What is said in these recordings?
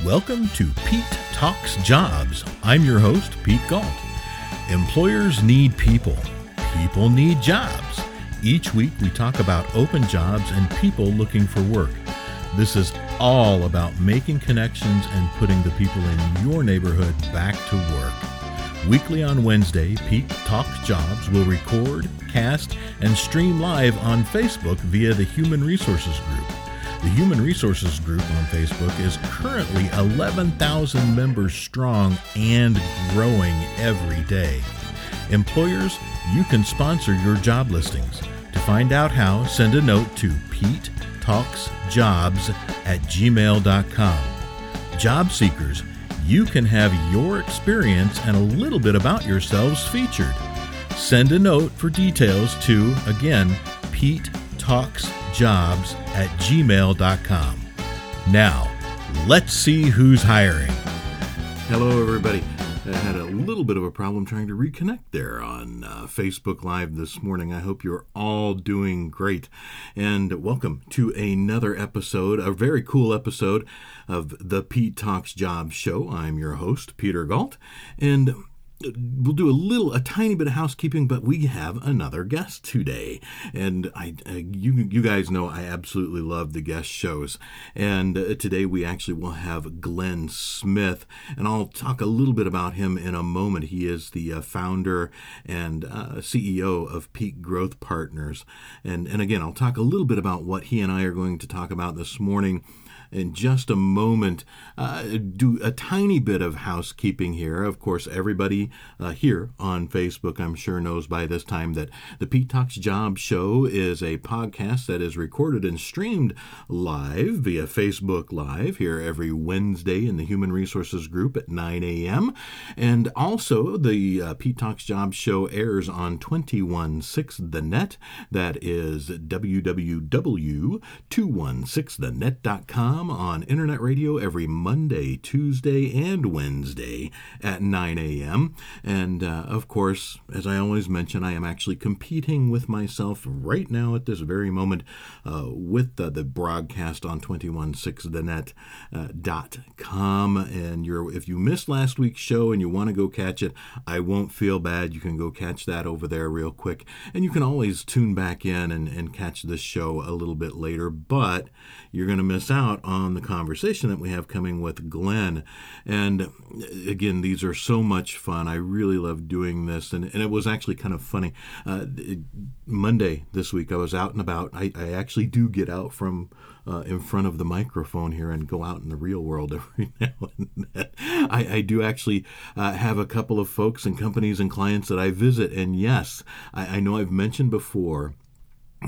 Welcome to Pete Talks Jobs. I'm your host, Pete Galt. Employers need people, people need jobs. Each week we talk about open jobs and people looking for work. This is all about making connections and putting the people in your neighborhood back to work. Weekly on Wednesday, Pete Talks Jobs will record, cast, and stream live on Facebook via the Human Resources Group. The Human Resources Group on Facebook is currently 11,000 members strong and growing every day. Employers, you can sponsor your job listings. To find out how, send a note to Pete Talks Jobs at gmail.com. Job seekers, you can have your experience and a little bit about yourselves featured. Send a note for details to, again, Pete Talks Jobs at gmail.com. Now, let's see who's hiring. Hello, everybody. I had a little bit of a problem trying to reconnect there on uh, Facebook Live this morning. I hope you're all doing great. And welcome to another episode, a very cool episode of the Pete Talks Jobs Show. I'm your host, Peter Galt. And we'll do a little, a tiny bit of housekeeping, but we have another guest today, and I, uh, you, you guys know I absolutely love the guest shows, and uh, today we actually will have Glenn Smith, and I'll talk a little bit about him in a moment. He is the uh, founder and uh, CEO of Peak Growth Partners, and and again, I'll talk a little bit about what he and I are going to talk about this morning in just a moment. Uh, do a tiny bit of housekeeping here. Of course, everybody uh, here on Facebook, I'm sure, knows by this time that the Pete Talks Job Show is a podcast that is recorded and streamed live via Facebook Live here every Wednesday in the Human Resources Group at 9 a.m. And also, the uh, Pete Talks Job Show airs on 216 The Net. That is www.216thenet.com on internet radio every Monday, Tuesday, and Wednesday at 9 a.m. And uh, of course, as I always mention, I am actually competing with myself right now at this very moment uh, with uh, the broadcast on 216thenet.com. Uh, and you're, if you missed last week's show and you want to go catch it, I won't feel bad. You can go catch that over there real quick. And you can always tune back in and, and catch this show a little bit later. But you're going to miss out on the conversation that we have coming with Glenn. And again, these are so much fun. I really love doing this. And, and it was actually kind of funny. Uh, Monday this week, I was out and about. I, I actually do get out from uh, in front of the microphone here and go out in the real world every now and then. I, I do actually uh, have a couple of folks and companies and clients that I visit. And yes, I, I know I've mentioned before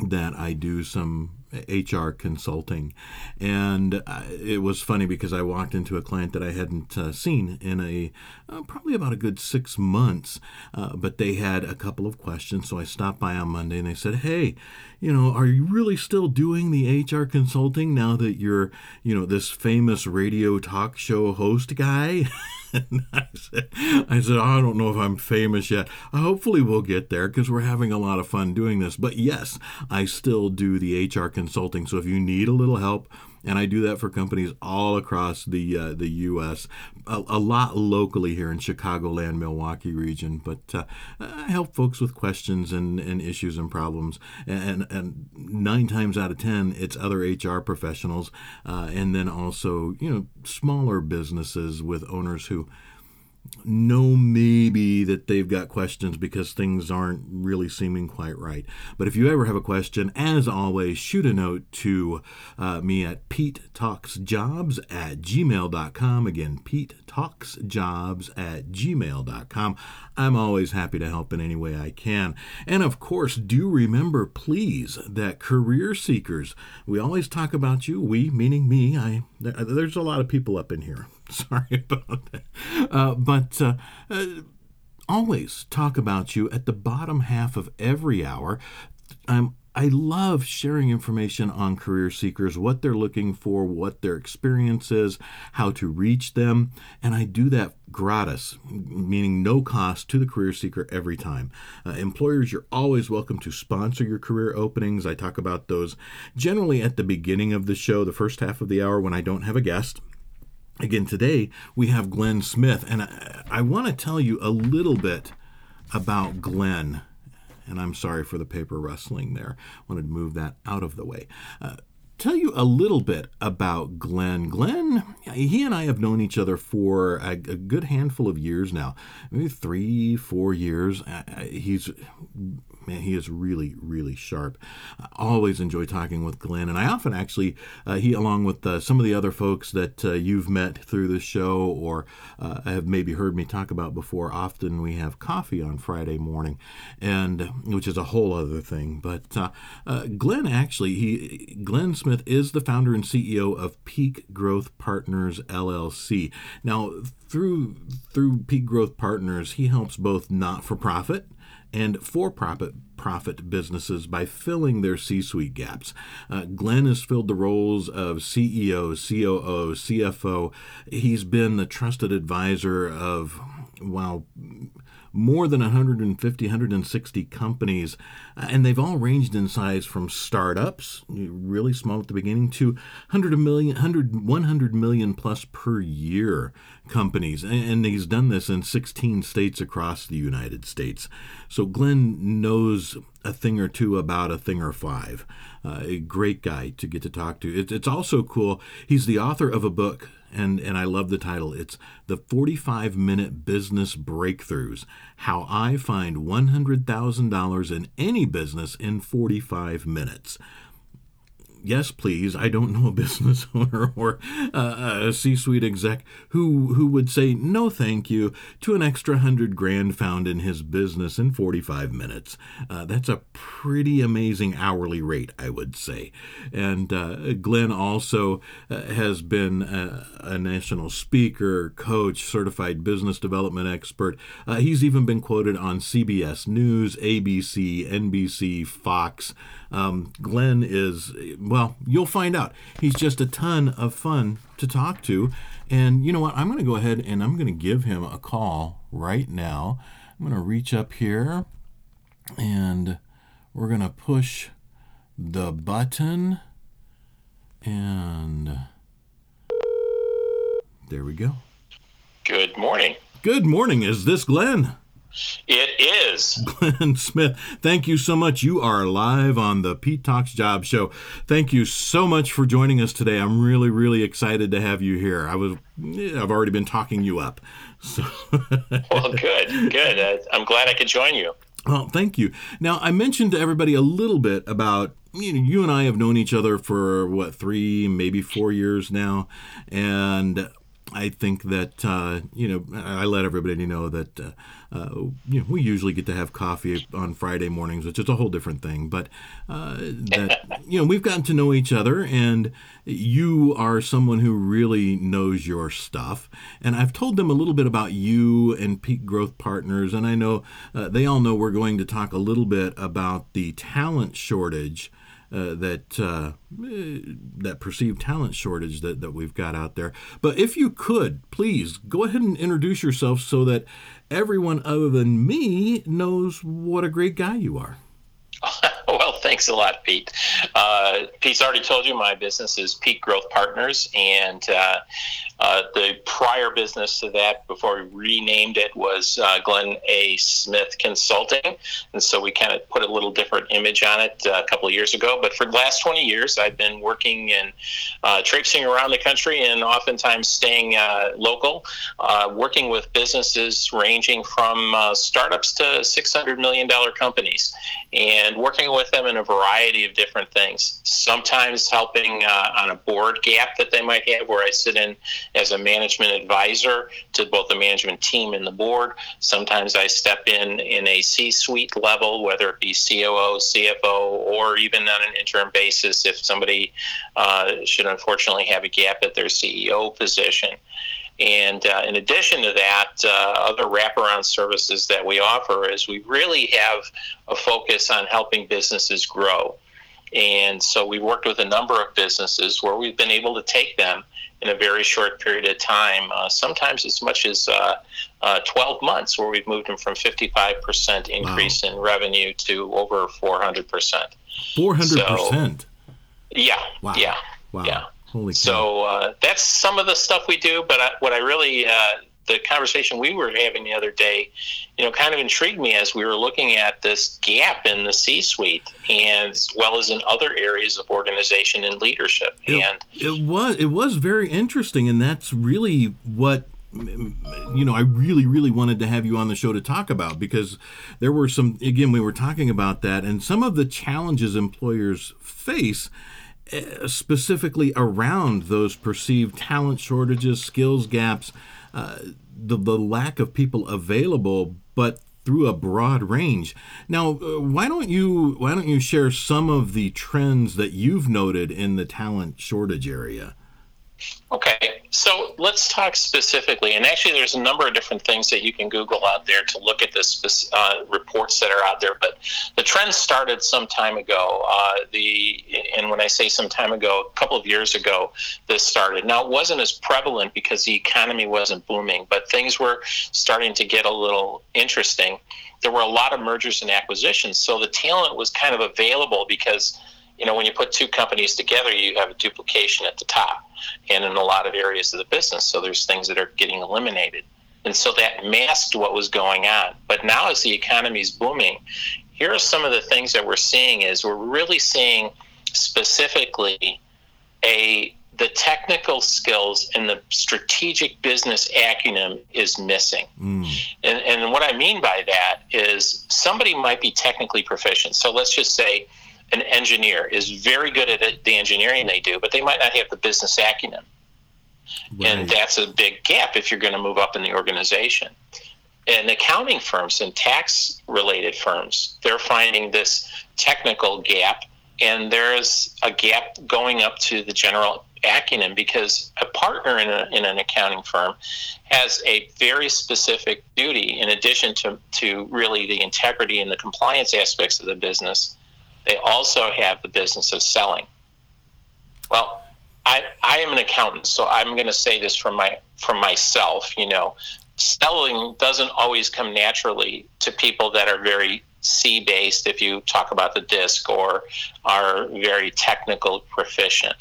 that I do some HR consulting. And uh, it was funny because I walked into a client that I hadn't uh, seen in a uh, probably about a good six months, uh, but they had a couple of questions. So I stopped by on Monday and they said, Hey, you know, are you really still doing the HR consulting now that you're, you know, this famous radio talk show host guy? and I said, I said, I don't know if I'm famous yet. Hopefully, we'll get there because we're having a lot of fun doing this. But yes, I still do the HR consulting. So if you need a little help, and I do that for companies all across the uh, the U.S. A, a, lot locally here in Chicagoland, Milwaukee region, but uh, I help folks with questions and, and issues and problems. And, and nine times out of ten, it's other HR professionals, uh, and then also you know smaller businesses with owners who know maybe that they've got questions because things aren't really seeming quite right. But if you ever have a question, as always, shoot a note to uh, me at Pete Talks Jobs at gmail.com. Again, Pete Talks Jobs at gmail.com. I'm always happy to help in any way I can. And of course, do remember, please, that career seekers, we always talk about you, we meaning me. I there's a lot of people up in here. Sorry about that. Uh, but uh, uh, always talk about you at the bottom half of every hour. I'm I love sharing information on career seekers, what they're looking for, what their experience is, how to reach them, and I do that gratis, meaning no cost to the career seeker every time. Uh, employers, you're always welcome to sponsor your career openings. I talk about those generally at the beginning of the show, the first half of the hour when I don't have a guest Again, today we have Glenn Smith, and I, I want to tell you a little bit about Glenn. And I'm sorry for the paper rustling there. Wanted to move that out of the way. Uh, tell you a little bit about Glenn. Glenn, he and I have known each other for a, a good handful of years now, maybe three, four years. He's man, he is really, really sharp. I always enjoy talking with Glenn, and I often actually, uh, he, along with uh, some of the other folks that uh, you've met through the show or uh, have maybe heard me talk about before, often we have coffee on Friday morning, and which is a whole other thing. But uh, uh, Glenn actually, he Glenn Smith is the founder and CEO of Peak Growth Partners LLC. Now, through through Peak Growth Partners, he helps both not for profit and for profit profit businesses by filling their C suite gaps. Uh, Glenn has filled the roles of CEO, COO, CFO. He's been the trusted advisor of, wow, more than 150, 160 companies, uh, and they've all ranged in size from startups, really small at the beginning, to 100 million, 100, 100 million plus per year companies. And he's done this in 16 states across the United States. So Glenn knows a thing or two about a thing or five. Uh, a great guy to get to talk to. It, it's also cool. He's the author of a book and and I love the title. It's the 45 minute business breakthroughs: How I Find $100,000 in any business in 45 minutes yes, please, I don't know a business owner or uh, a C-suite exec who who would say no, thank you to an extra hundred grand found in his business in 45 minutes. Uh, that's a pretty amazing hourly rate, I would say. And uh, Glenn also uh, has been a, a, national speaker, coach, certified business development expert. Uh, he's even been quoted on CBS News, ABC, NBC, Fox. Um, Glenn is, well, you'll find out. He's just a ton of fun to talk to. And you know what? I'm going to go ahead and I'm going to give him a call right now. I'm going to reach up here and we're going to push the button and there we go. Good morning. Good morning. Is this Glenn? It is. Glenn Smith, thank you so much. You are live on the Pete Talks Job Show. Thank you so much for joining us today. I'm really, really excited to have you here. I was, I've already been talking you up. So. well, good, good. Uh, I'm glad I could join you. Well, thank you. Now, I mentioned to everybody a little bit about you know, you and I have known each other for what three, maybe four years now, and I think that uh, you know I let everybody know that uh, uh, you know we usually get to have coffee on Friday mornings, which is a whole different thing. But uh, that you know we've gotten to know each other, and you are someone who really knows your stuff. And I've told them a little bit about you and Peak Growth Partners, and I know uh, they all know we're going to talk a little bit about the talent shortage uh, that uh, that perceived talent shortage that, that we've got out there. But if you could, please go ahead and introduce yourself so that everyone other than me knows what a great guy you are. well, thanks a lot, Pete. Uh, Pete's already told you my business is Peak Growth Partners, and uh, uh, the prior business to that, before we renamed it, was uh, Glenn A. Smith Consulting, and so we kind of put a little different image on it uh, a couple of years ago. But for the last 20 years, I've been working and uh, traipsing around the country, and oftentimes staying local, working with businesses ranging from startups to 600 million dollar companies, and working with them in a variety of different things. Sometimes helping uh, on a board gap that they might have, where I sit in as a management advisor to both the management team and the board. Sometimes I step in in a C suite level, whether it be COO, CFO, or even on an interim basis if somebody uh, should unfortunately have a gap at their CEO position. And uh, in addition to that, uh, other wraparound services that we offer is we really have a focus on helping businesses grow. And so we worked with a number of businesses where we've been able to take them in a very short period of time, uh, sometimes as much as uh, uh, 12 months, where we've moved them from 55% increase wow. in revenue to over 400%. 400%? So, yeah. Wow. Yeah. Wow. Yeah. Holy so uh, that's some of the stuff we do. But I, what I really, uh, the conversation we were having the other day, you know, kind of intrigued me as we were looking at this gap in the C-suite, and as well as in other areas of organization and leadership. It, and it was it was very interesting, and that's really what you know, I really, really wanted to have you on the show to talk about because there were some, again, we were talking about that and some of the challenges employers face specifically around those perceived talent shortages, skills gaps, uh, the, the lack of people available, but through a broad range. Now, uh, why don't you why don't you share some of the trends that you've noted in the talent shortage area? Okay, so let's talk specifically. And actually, there's a number of different things that you can Google out there to look at the uh, reports that are out there. But the trend started some time ago. Uh, the and when I say some time ago, a couple of years ago, this started. Now it wasn't as prevalent because the economy wasn't booming, but things were starting to get a little interesting. There were a lot of mergers and acquisitions, so the talent was kind of available because you know when you put two companies together, you have a duplication at the top and in a lot of areas of the business. So there's things that are getting eliminated. And so that masked what was going on. But now as the economy is booming, here are some of the things that we're seeing is we're really seeing specifically a the technical skills and the strategic business acumen is missing. Mm. And, and what I mean by that is somebody might be technically proficient. So let's just say an engineer is very good at the engineering they do, but they might not have the business acumen. Right. And that's a big gap if you're going to move up in the organization. And accounting firms and tax related firms, they're finding this technical gap, and there's a gap going up to the general acumen because a partner in, a, in an accounting firm has a very specific duty in addition to, to really the integrity and the compliance aspects of the business they also have the business of selling. Well, I, I am an accountant, so I'm going to say this from my from myself. You know, selling doesn't always come naturally to people that are very C based. If you talk about the DISC or are very technical proficient,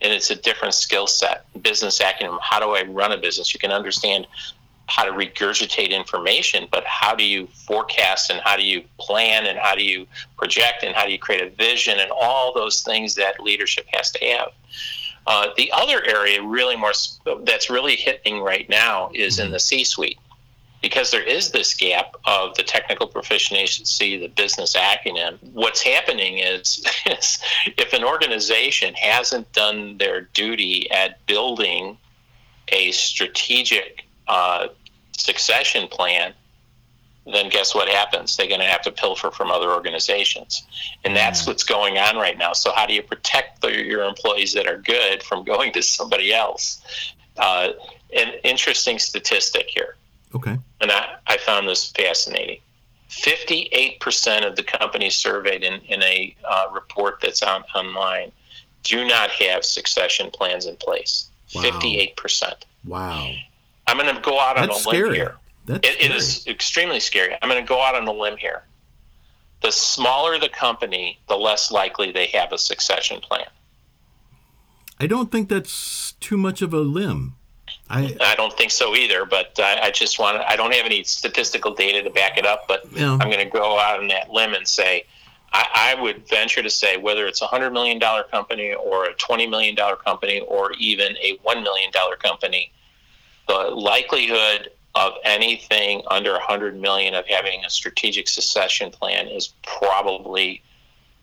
and it's a different skill set, business acumen. How do I run a business? You can understand how to regurgitate information, but how do you forecast and how do you plan and how do you project and how do you create a vision and all those things that leadership has to have. Uh, the other area really more that's really hitting right now is in the C-suite because there is this gap of the technical proficiency, the business acumen. What's happening is, is if an organization hasn't done their duty at building a strategic uh, succession plan, then guess what happens? They're going to have to pilfer from other organizations. And that's mm. what's going on right now. So, how do you protect the, your employees that are good from going to somebody else? Uh, an interesting statistic here. Okay. And I, I found this fascinating. 58% of the companies surveyed in, in a uh, report that's on, online do not have succession plans in place. Wow. 58%. Wow. I'm going to go out on That's a limb here. That's it, it is extremely scary. I'm going to go out on a limb here. The smaller the company, the less likely they have a succession plan. I don't think that's too much of a limb. I, I don't think so either, but I, I just want to, I don't have any statistical data to back it up, but yeah. I'm going to go out on that limb and say I, I would venture to say whether it's a $100 million company or a $20 million company or even a $1 million company, the likelihood of anything under 100 million of having a strategic succession plan is probably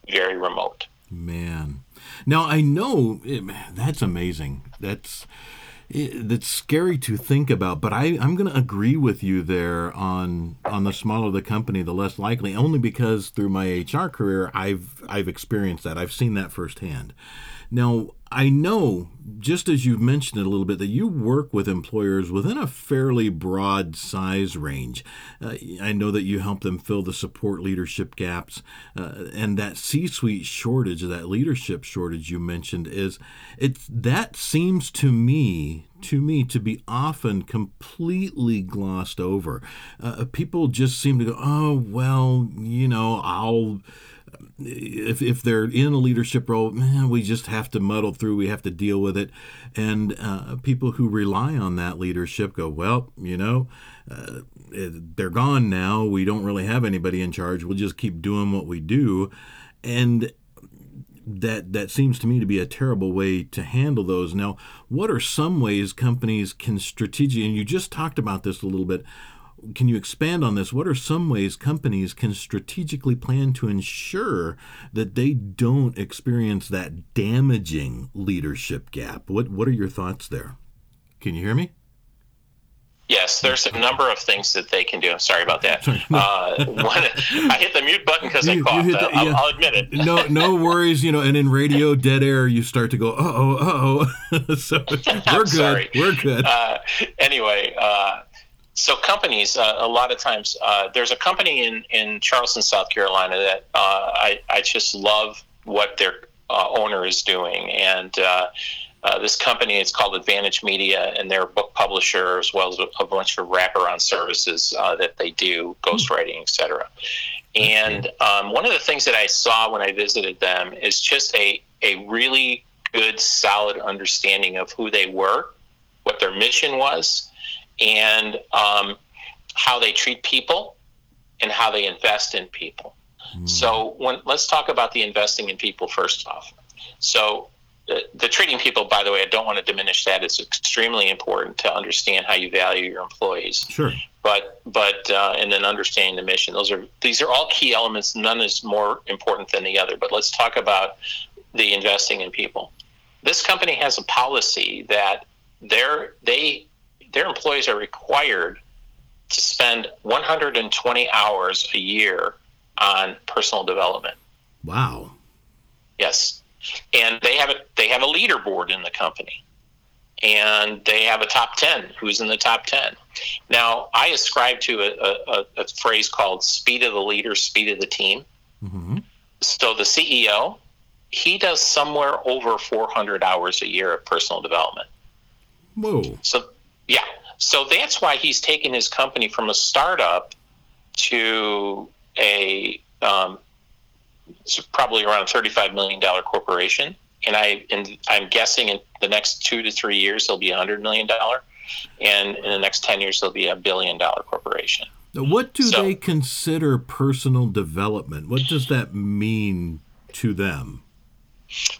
very remote. Man. Now I know eh, that's amazing. That's eh, that's scary to think about, but I, I'm going to agree with you there on on the smaller the company, the less likely. Only because through my HR career, I've I've experienced that. I've seen that firsthand. Now, I know, just as you've mentioned it a little bit, that you work with employers within a fairly broad size range. Uh, I know that you help them fill the support leadership gaps, uh, and that C-suite shortage, that leadership shortage you mentioned, is it that seems to me to me to be often completely glossed over. Uh, people just seem to go, oh well, you know, I'll if, if they're in a leadership role, man, we just have to muddle through. We have to deal with it. And uh, people who rely on that leadership go, well, you know, uh, they're gone now. We don't really have anybody in charge. We'll just keep doing what we do. And that that seems to me to be a terrible way to handle those. Now, what are some ways companies can strategically and you just talked about this a little bit. Can you expand on this? What are some ways companies can strategically plan to ensure that they don't experience that damaging leadership gap? What what are your thoughts there? Can you hear me? Yes, there's a number of things that they can do. Sorry about that. Uh, one, I hit the mute button because I coughed. The, I'll, yeah. I'll, admit it. no, no worries. You know, and in radio, dead air, you start to go, uh oh, uh oh. so we're good. Sorry. We're good. Uh, anyway, uh, so companies, uh, a lot of times, uh, there's a company in in Charleston, South Carolina that I I just love what their owner is doing, and uh, this company is called Advantage Media, and they're a book publisher as well as a, bunch of wraparound services uh, that they do, ghostwriting, etc. And um, one of the things that I saw when I visited them is just a, a really good, solid understanding of who they were, what their mission was, and um, how they treat people and how they invest in people. Mm. So when, let's talk about the investing in people first off. So the, the, treating people, by the way, I don't want to diminish that. It's extremely important to understand how you value your employees. Sure. But but uh, and then understanding the mission. Those are these are all key elements. None is more important than the other. But let's talk about the investing in people. This company has a policy that their they their employees are required to spend 120 hours a year on personal development. Wow. Yes and they have a they have a leaderboard in the company and they have a top 10 who's in the top 10 now i ascribe to a, a, a phrase called speed of the leader speed of the team mm-hmm. so the ceo he does somewhere over 400 hours a year of personal development whoa so yeah so that's why he's taken his company from a startup to a um, probably around a $35 million corporation. And I, and I'm guessing in the next two to three years, it'll be a $100 million. And in the next 10 years, it'll be a billion dollar corporation. Now, what do so, they consider personal development? What does that mean to them?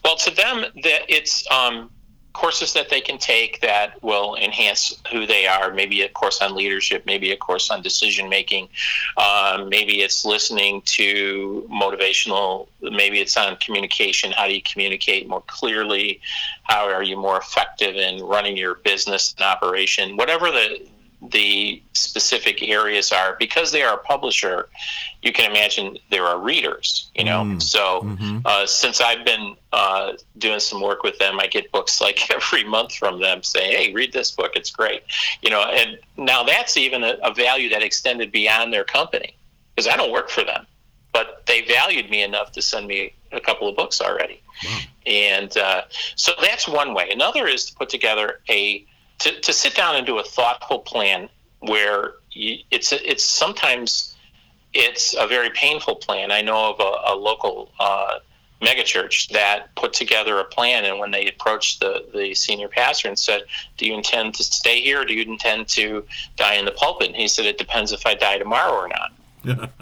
Well, to them, that it's um, courses that they can take that will enhance who they are. Maybe a course on leadership, maybe a course on decision making, um, maybe it's listening to motivational, maybe it's on communication. How do you communicate more clearly? How are you more effective in running your business and operation? Whatever the the specific areas are because they are a publisher you can imagine there are readers you know mm. so mm-hmm. uh, since i've been uh, doing some work with them i get books like every month from them saying hey read this book it's great you know and now that's even a, a value that extended beyond their company because i don't work for them but they valued me enough to send me a couple of books already wow. and uh, so that's one way another is to put together a to, to sit down and do a thoughtful plan where you, it's it's sometimes it's a very painful plan. I know of a, a local uh, megachurch that put together a plan, and when they approached the the senior pastor and said, "Do you intend to stay here? or Do you intend to die in the pulpit?" And he said, "It depends if I die tomorrow or not."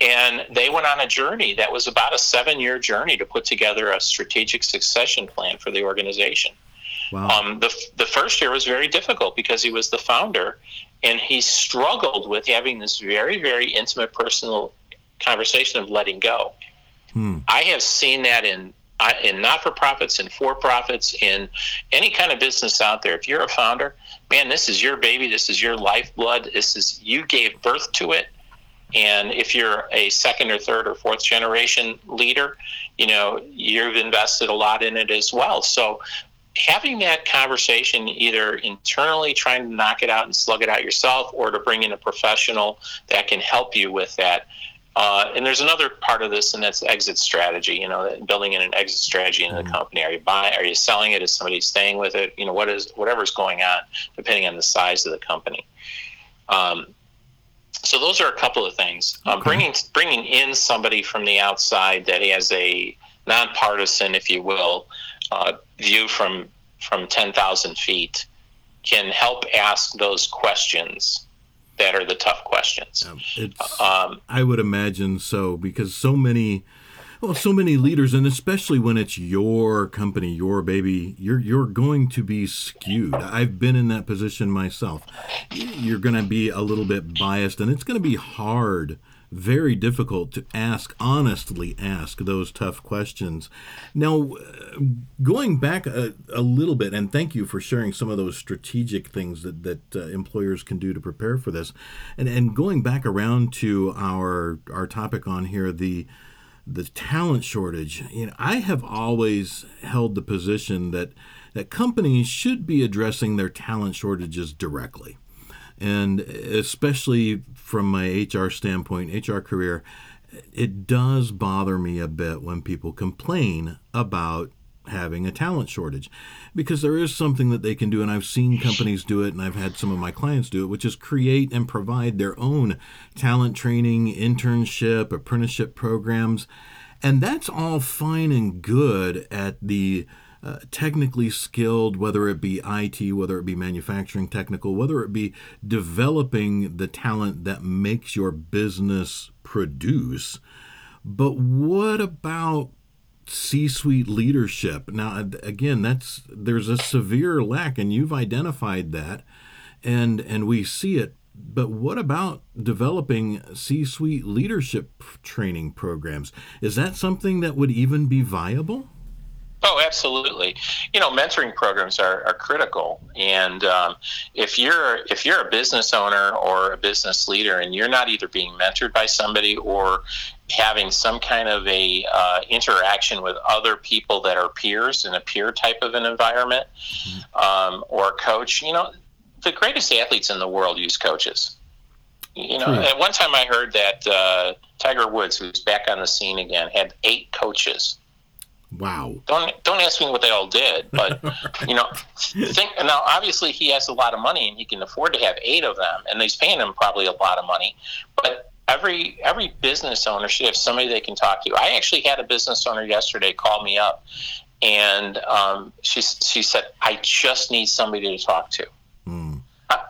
and they went on a journey that was about a seven year journey to put together a strategic succession plan for the organization. Wow. Um, the, the first year was very difficult because he was the founder and he struggled with having this very, very intimate personal conversation of letting go. Hmm. I have seen that in in not-for-profits and for-profits in any kind of business out there if you're a founder man this is your baby this is your lifeblood this is you gave birth to it and if you're a second or third or fourth generation leader you know you've invested a lot in it as well so having that conversation either internally trying to knock it out and slug it out yourself or to bring in a professional that can help you with that uh, and there's another part of this and that's exit strategy you know building in an exit strategy in the mm-hmm. company are you buying are you selling it is somebody staying with it you know what is whatever's going on depending on the size of the company um, So those are a couple of things. Um, okay. Bringing bringing in somebody from the outside that has a nonpartisan, if you will, uh, view from from ten thousand feet can help ask those questions that are the tough questions. Um, I would imagine so because so many well, so many leaders, and especially when it's your company, your baby, you're you're going to be skewed. I've been in that position myself. You're going to be a little bit biased, and it's going to be hard very difficult to ask, honestly ask those tough questions. Now, going back a, a, little bit, and thank you for sharing some of those strategic things that, that uh, employers can do to prepare for this. And, and going back around to our, our topic on here, the, the talent shortage, you know, I have always held the position that, that companies should be addressing their talent shortages directly and especially from my HR standpoint, HR career, it does bother me a bit when people complain about having a talent shortage because there is something that they can do. And I've seen companies do it and I've had some of my clients do it which is create and provide their own talent training, internship, apprenticeship programs. And that's all fine and good at the uh, technically skilled, whether it be IT, whether it be manufacturing technical, whether it be developing the talent that makes your business produce. But what about C-suite leadership? Now, again, that's there's a severe lack, and you've identified that, and and we see it. But what about developing C-suite leadership training programs? Is that something that would even be viable? Oh, absolutely. You know, mentoring programs are, are critical, and um, if you're if you're a business owner or a business leader, and you're not either being mentored by somebody or having some kind of a uh, interaction with other people that are peers in a peer type of an environment, mm-hmm. um, or a coach, you know, the greatest athletes in the world use coaches. You know, at one time I heard that uh, Tiger Woods, who's back on the scene again, had eight coaches Wow. Don't don't ask me what they all did, but you know, think now. Obviously, he has a lot of money and he can afford to have eight of them, and he's paying them probably a lot of money. But every every business owner should have somebody they can talk to. I actually had a business owner yesterday call me up, and um, she she said, "I just need somebody to talk to." Mm.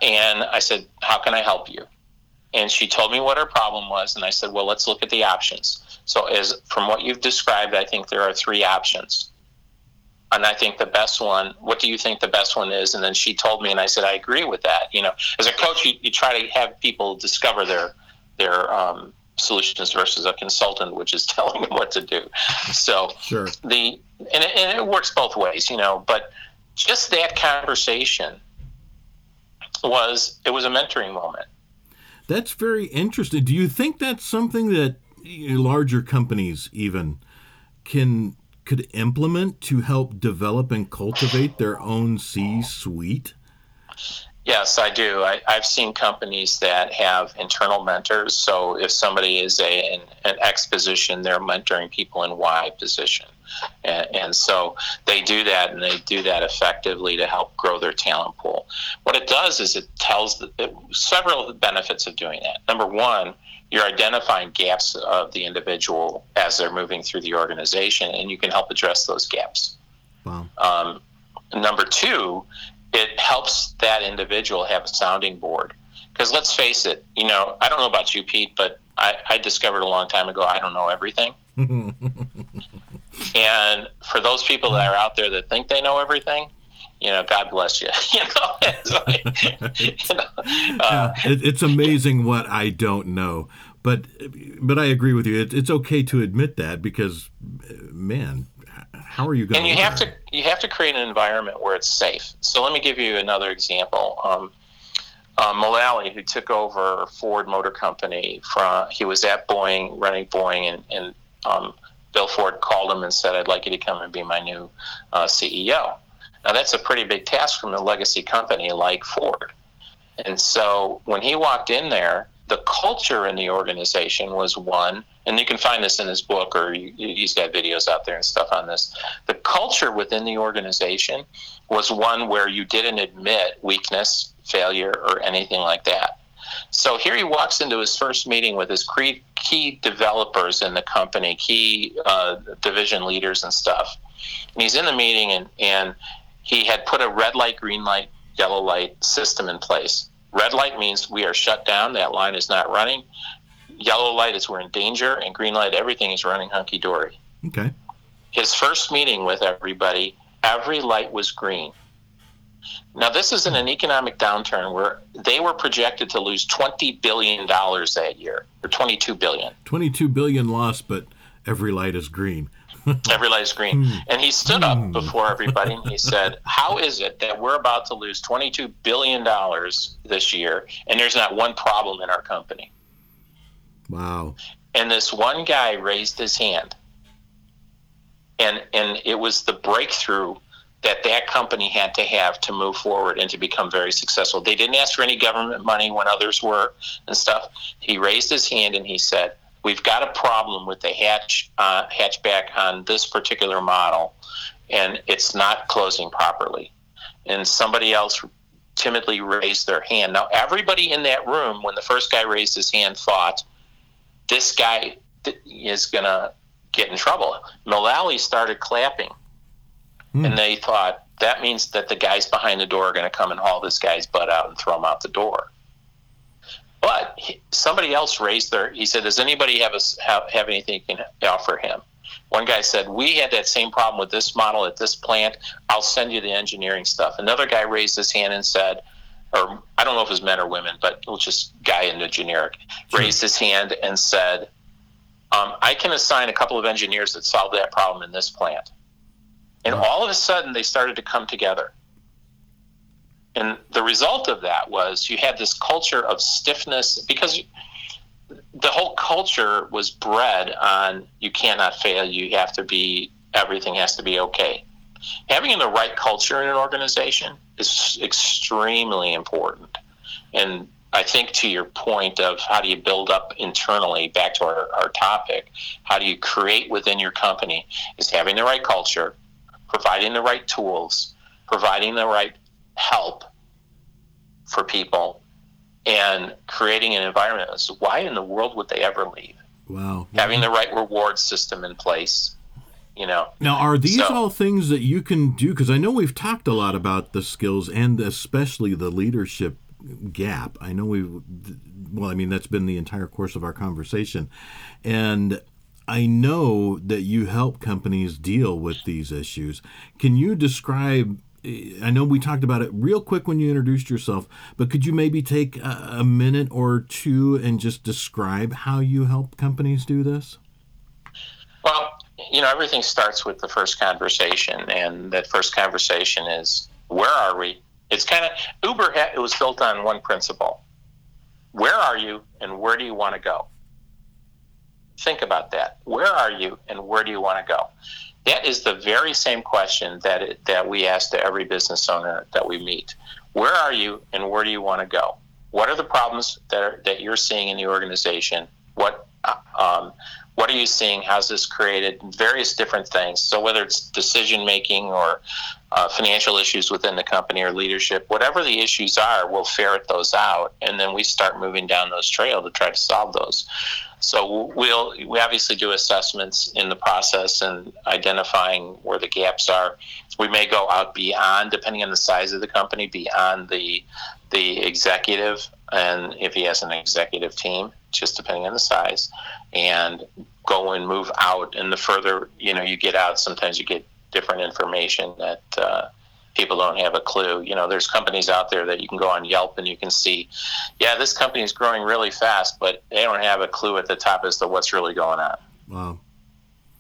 And I said, "How can I help you?" And she told me what her problem was, and I said, "Well, let's look at the options." So, as from what you've described, I think there are three options. And I think the best one, what do you think the best one is? And then she told me, and I said, I agree with that. You know, as a coach, you, you try to have people discover their, their, um, solutions versus a consultant, which is telling them what to do. So sure. the and it, and it, works both ways, you know. But just that conversation was it was a mentoring moment. That's very interesting. Do you think that's something that larger companies even can could implement to help develop and cultivate their own C suite? Yes, I do. I, have seen companies that have internal mentors. So if somebody is a an, an X position, they're mentoring people in Y position, and, and, so they do that, and they do that effectively to help grow their talent pool. What it does is it tells the, it, several benefits of doing that. Number one, you're identifying gaps of the individual as they're moving through the organization, and you can help address those gaps. Wow. Um, number two, it helps that individual have a sounding board. Because let's face it, you know, I don't know about you, Pete, but I, I discovered a long time ago I don't know everything. and for those people that are out there that think they know everything, you know, God bless you. you know, it's, like, you know, uh, it, it's amazing what I don't know. But but I agree with you. It, it's okay to admit that because, man, how are you going? And you have to you have to create an environment where it's safe. So let me give you another example. Um, uh, Mulally, who took over Ford Motor Company from, he was at Boeing, running Boeing, and, and um, Bill Ford called him and said, "I'd like you to come and be my new uh, CEO." Now, that's a pretty big task from a legacy company like Ford. And so when he walked in there, the culture in the organization was one, and you can find this in his book or he's got videos out there and stuff on this. The culture within the organization was one where you didn't admit weakness, failure, or anything like that. So here he walks into his first meeting with his key developers in the company, key uh, division leaders and stuff. And he's in the meeting, and, and he had put a red light, green light, yellow light system in place. Red light means we are shut down, that line is not running. Yellow light is we're in danger, and green light, everything is running hunky dory. Okay. His first meeting with everybody, every light was green. Now, this is in an economic downturn where they were projected to lose $20 billion that year, or 22 billion. 22 billion lost, but every light is green. every light is green. Hmm. And he stood up hmm. before everybody and he said, How is it that we're about to lose $22 billion this year and there's not one problem in our company? Wow. And this one guy raised his hand. And, and it was the breakthrough that that company had to have to move forward and to become very successful. They didn't ask for any government money when others were and stuff. He raised his hand and he said, "We've got a problem with the hatch uh, hatchback on this particular model, and it's not closing properly." And somebody else timidly raised their hand. Now, everybody in that room, when the first guy raised his hand, thought this guy is going to get in trouble. Mulally started clapping Mm. And they thought that means that the guys behind the door are going to come and haul this guy's butt out and throw him out the door. But somebody else raised their. He said, "Does anybody have a, have, have anything you can offer him?" One guy said, "We had that same problem with this model at this plant. I'll send you the engineering stuff." Another guy raised his hand and said, or I don't know if it was men or women, but it was just guy in the generic, raised his hand and said, um, "I can assign a couple of engineers that solve that problem in this plant." And all of a sudden, they started to come together. And the result of that was you had this culture of stiffness because the whole culture was bred on you cannot fail, you have to be, everything has to be okay. Having the right culture in an organization is extremely important. And I think to your point of how do you build up internally, back to our, our topic, how do you create within your company is having the right culture, providing the right tools, providing the right help for people, and creating an environment. So why in the world would they ever leave? Wow. Having the right reward system in place. You know. Now, are these so, all things that you can do? Because I know we've talked a lot about the skills and especially the leadership gap. I know we, well, I mean that's been the entire course of our conversation, and I know that you help companies deal with these issues. Can you describe? I know we talked about it real quick when you introduced yourself, but could you maybe take a, minute or two and just describe how you help companies do this? Well, you know, everything starts with the first conversation, and that first conversation is where are we? It's kind of Uber. It was built on one principle: where are you, and where do you want to go? Think about that. Where are you and where do you want to go? That is the very same question that it, that we ask to every business owner that we meet. Where are you and where do you want to go? What are the problems that are, that you're seeing in the organization? What um, what are you seeing? How's this created? Various different things. So whether it's decision making or uh, financial issues within the company or leadership, whatever the issues are, we'll ferret those out, and then we start moving down those trail to try to solve those. So we'll we obviously do assessments in the process and identifying where the gaps are. We may go out beyond, depending on the size of the company, beyond the the executive, and if he has an executive team, just depending on the size, and go and move out. And the further you know you get out, sometimes you get different information that. Uh, people don't have a clue. You know, there's companies out there that you can go on Yelp and you can see, yeah, this company is growing really fast, but they don't have a clue at the top as to what's really going on. Wow.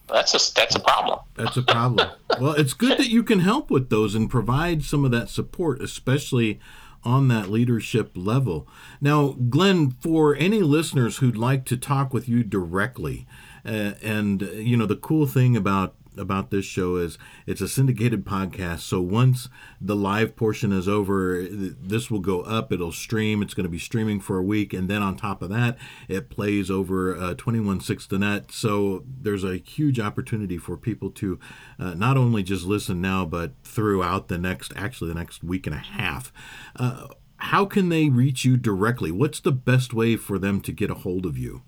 That's a that's a problem. That's a problem. well, it's good that you can help with those and provide some of that support, especially on that leadership level. Now, Glenn, for any listeners who'd like to talk with you directly, uh, and you know the cool thing about about this show is it's a syndicated podcast. So once the live portion is over, this will go up. It'll stream. It's going to be streaming for a week, and then on top of that, it plays over uh, 216 the net. So there's a huge opportunity for people to uh, not only just listen now, but throughout the next, actually the next week and a half. Uh, how can they reach you directly? What's the best way for them to get a hold of you?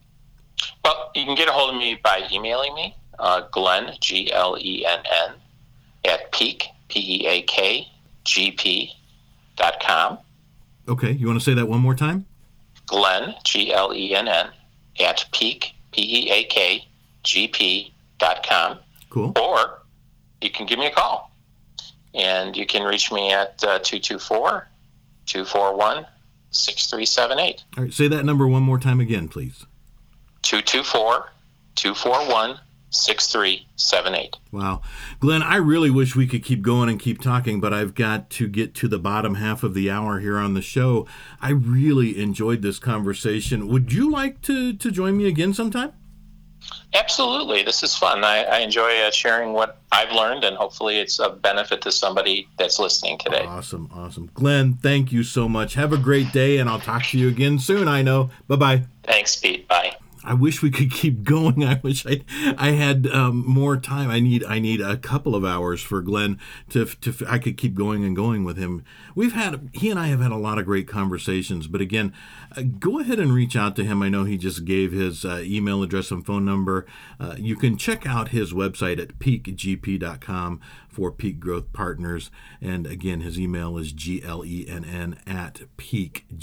Well, you can get a hold of me by emailing me, uh, Glenn, G L E N N, at peak, P E A K, G P dot com. Okay, you want to say that one more time? Glenn, G L E N N, at peak, P E A K, G P dot com. Cool. Or you can give me a call. And you can reach me at uh, 224 241 6378. All right, say that number one more time again, please. 224 241 6378. Wow. Glenn, I really wish we could keep going and keep talking, but I've got to get to the bottom half of the hour here on the show. I really enjoyed this conversation. Would you like to, to join me again sometime? Absolutely. This is fun. I, I enjoy uh, sharing what I've learned, and hopefully it's a benefit to somebody that's listening today. Awesome. Awesome. Glenn, thank you so much. Have a great day, and I'll talk to you again soon, I know. Bye bye. Thanks, Pete. Bye. I wish we could keep going. I wish I I had um, more time. I need I need a couple of hours for Glenn to to I could keep going and going with him. We've had he and I have had a lot of great conversations. But again, uh, go ahead and reach out to him. I know he just gave his uh, email address and phone number. Uh, you can check out his website at peakgp.com for Peak Growth Partners. And again, his email is g l e n n at peakgp.com.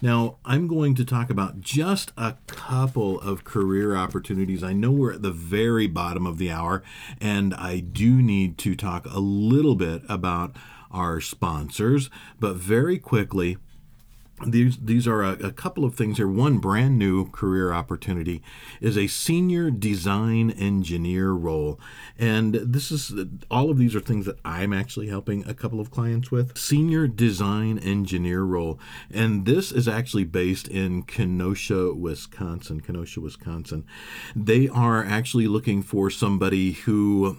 Now, I'm going to talk about just a couple of career opportunities. I know we're at the very bottom of the hour, and I do need to talk a little bit about our sponsors, but very quickly, these these are a, a, couple of things here. One brand new career opportunity is a senior design engineer role, and this is all of these are things that I'm actually helping a couple of clients with. Senior design engineer role, and this is actually based in Kenosha, Wisconsin. Kenosha, Wisconsin. They are actually looking for somebody who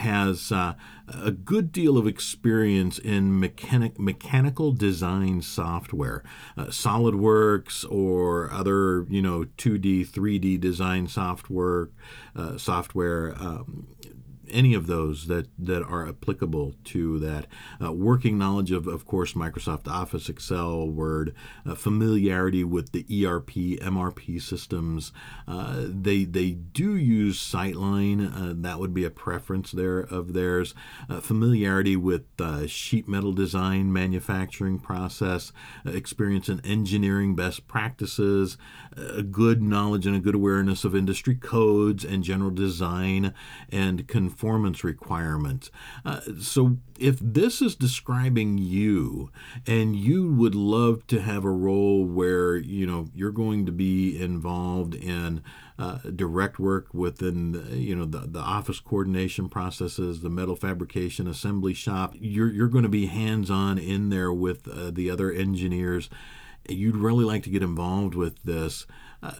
has uh, a good deal of experience in mechanic mechanical design software, uh, SolidWorks or other you know 2D 3D design software uh, software. Um, any of those that, that are applicable to that. Uh, working knowledge of, of course, Microsoft Office, Excel, Word, uh, familiarity with the ERP, MRP systems. Uh, they, they do use SyteLine. Uh, that would be a preference there of theirs. Uh, familiarity with uh, sheet metal design, manufacturing process, experience in engineering best practices, a good knowledge and a good awareness of industry codes and general design and conformance requirements. Uh, so, if this is describing you and you would love to have a role where you know you're going to be involved in uh, direct work within you know the, the office coordination processes the metal fabrication assembly shop you're, you're going to be hands-on in there with uh, the other engineers you'd really like to get involved with this, uh,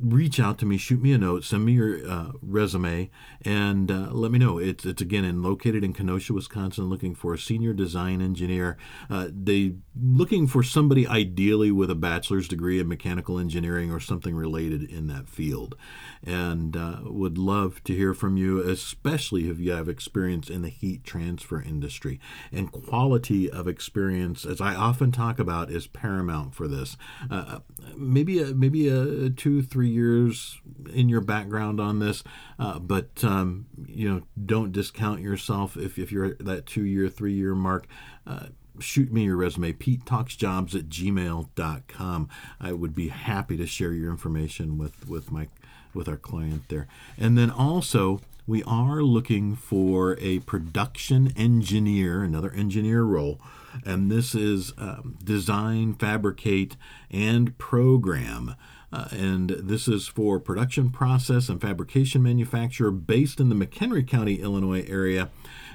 reach out to me, shoot me a note, send me your uh, resume, and uh, let me know. It's it's again in located in Kenosha, Wisconsin, looking for a senior design engineer. Uh, they looking for somebody ideally with a bachelor's degree in mechanical engineering or something related in that field, and uh, would love to hear from you, especially if you have experience in the heat transfer industry. And quality of experience, as I often talk about, is paramount for this. Uh, maybe a, maybe a two three years in your background on this, uh, but um, you know don't discount yourself if, if you're at that two year three year mark uh, shoot me your resume, petetalksjobs at gmail.com. I would be happy to share your information with, with my with our client there. And then also we are looking for a production engineer, another engineer role, and this is um, design, fabricate, and program. Uh, and this is for production process and fabrication manufacturer based in the McHenry County, Illinois area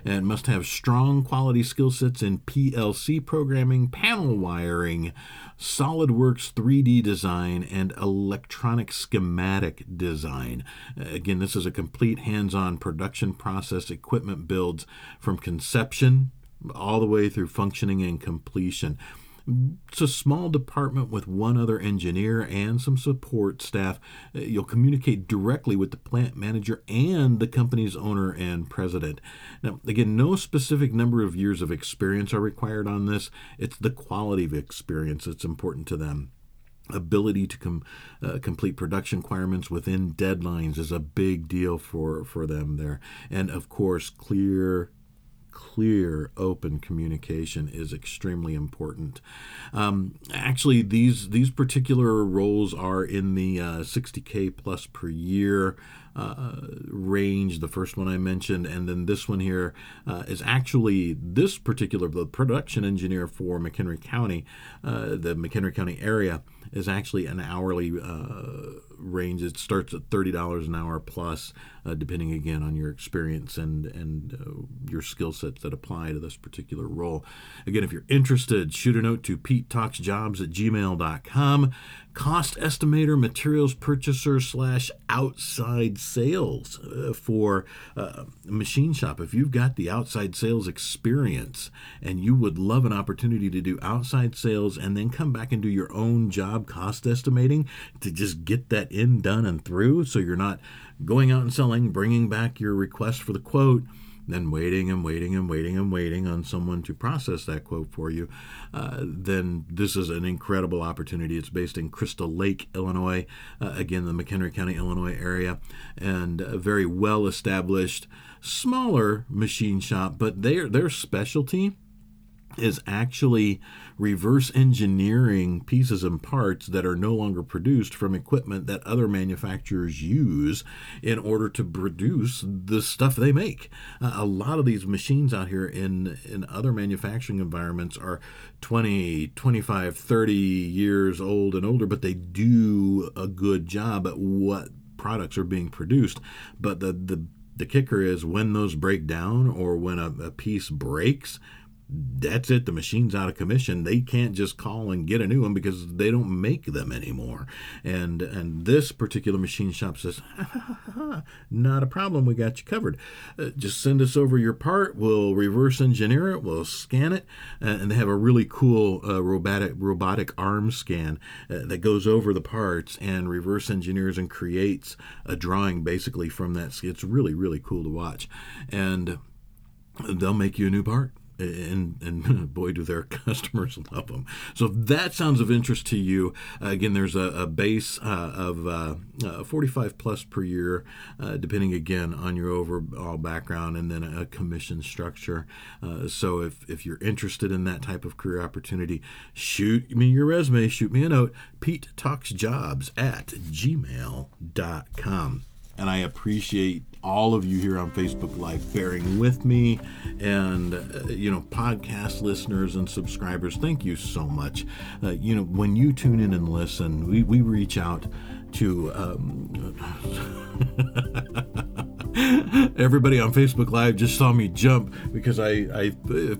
and must have strong quality skill sets in PLC programming, panel wiring, SolidWorks 3D design, and electronic schematic design. Again, this is a complete hands on production process equipment builds from conception all the way through functioning and completion It's a small department with one other engineer and some support staff. Uh, you'll communicate directly with the plant manager and the company's owner and president. Now, again, no specific number of years of experience are required on this. It's the quality of experience that's important to them ability to com, uh, complete production requirements within deadlines is a big deal for for them there and of course clear clear open communication is extremely important um, actually these these particular roles are in the uh, 60k plus per year uh, range, the first one I mentioned, and then this one here uh, is actually this particular the production engineer for McHenry County, uh, the McHenry County area is actually an hourly uh, range. It starts at thirty dollars an hour plus, uh, depending again on your experience and and uh, your skill sets that apply to this particular role. Again, if you're interested, shoot a note to Pete Talks Jobs at gmail.com. Cost estimator, materials purchaser slash outside sales uh, for uh, machine shop. If you've got the outside sales experience and you would love an opportunity to do outside sales and then come back and do your own job cost estimating to just get that in, done, and through. So you're not going out and selling, bringing back your request for the quote, then waiting and waiting and waiting and waiting on someone to process that quote for you, uh, then this is an incredible opportunity. It's based in Crystal Lake, Illinois, uh, again, the McHenry County, Illinois area, and a very well established, smaller machine shop, but their, their specialty is actually reverse engineering pieces and parts that are no longer produced from equipment that other manufacturers use in order to produce the stuff they make. Uh, a lot of these machines out here in in other manufacturing environments are 20, 25, 30 years old and older, but they do a good job at what products are being produced. But the the the kicker is when those break down or when a, a piece breaks, that's it. The machine's out of commission. They can't just call and get a new one because they don't make them anymore. And and this particular machine shop says, not a problem. We got you covered. Uh, just send us over your part. We'll reverse engineer it. We'll scan it, uh, and they have a really cool uh, robotic robotic arm scan uh, that goes over the parts and reverse engineers and creates a drawing basically from that. It's really really cool to watch, and they'll make you a new part and and boy do their customers love them so if that sounds of interest to you uh, again there's a, a base uh, of uh, uh 45 plus per year uh, depending again on your overall background and then a commission structure. Uh, so if, if you're interested in that type of career opportunity shoot me your resume shoot me a note pete talks jobs at gmail.com and I appreciate all of you here on Facebook Live bearing with me, and uh, you know, podcast listeners and subscribers. Thank you so much. Uh, you know, when you tune in and listen, we we reach out to. Um, Everybody on Facebook Live just saw me jump because I, I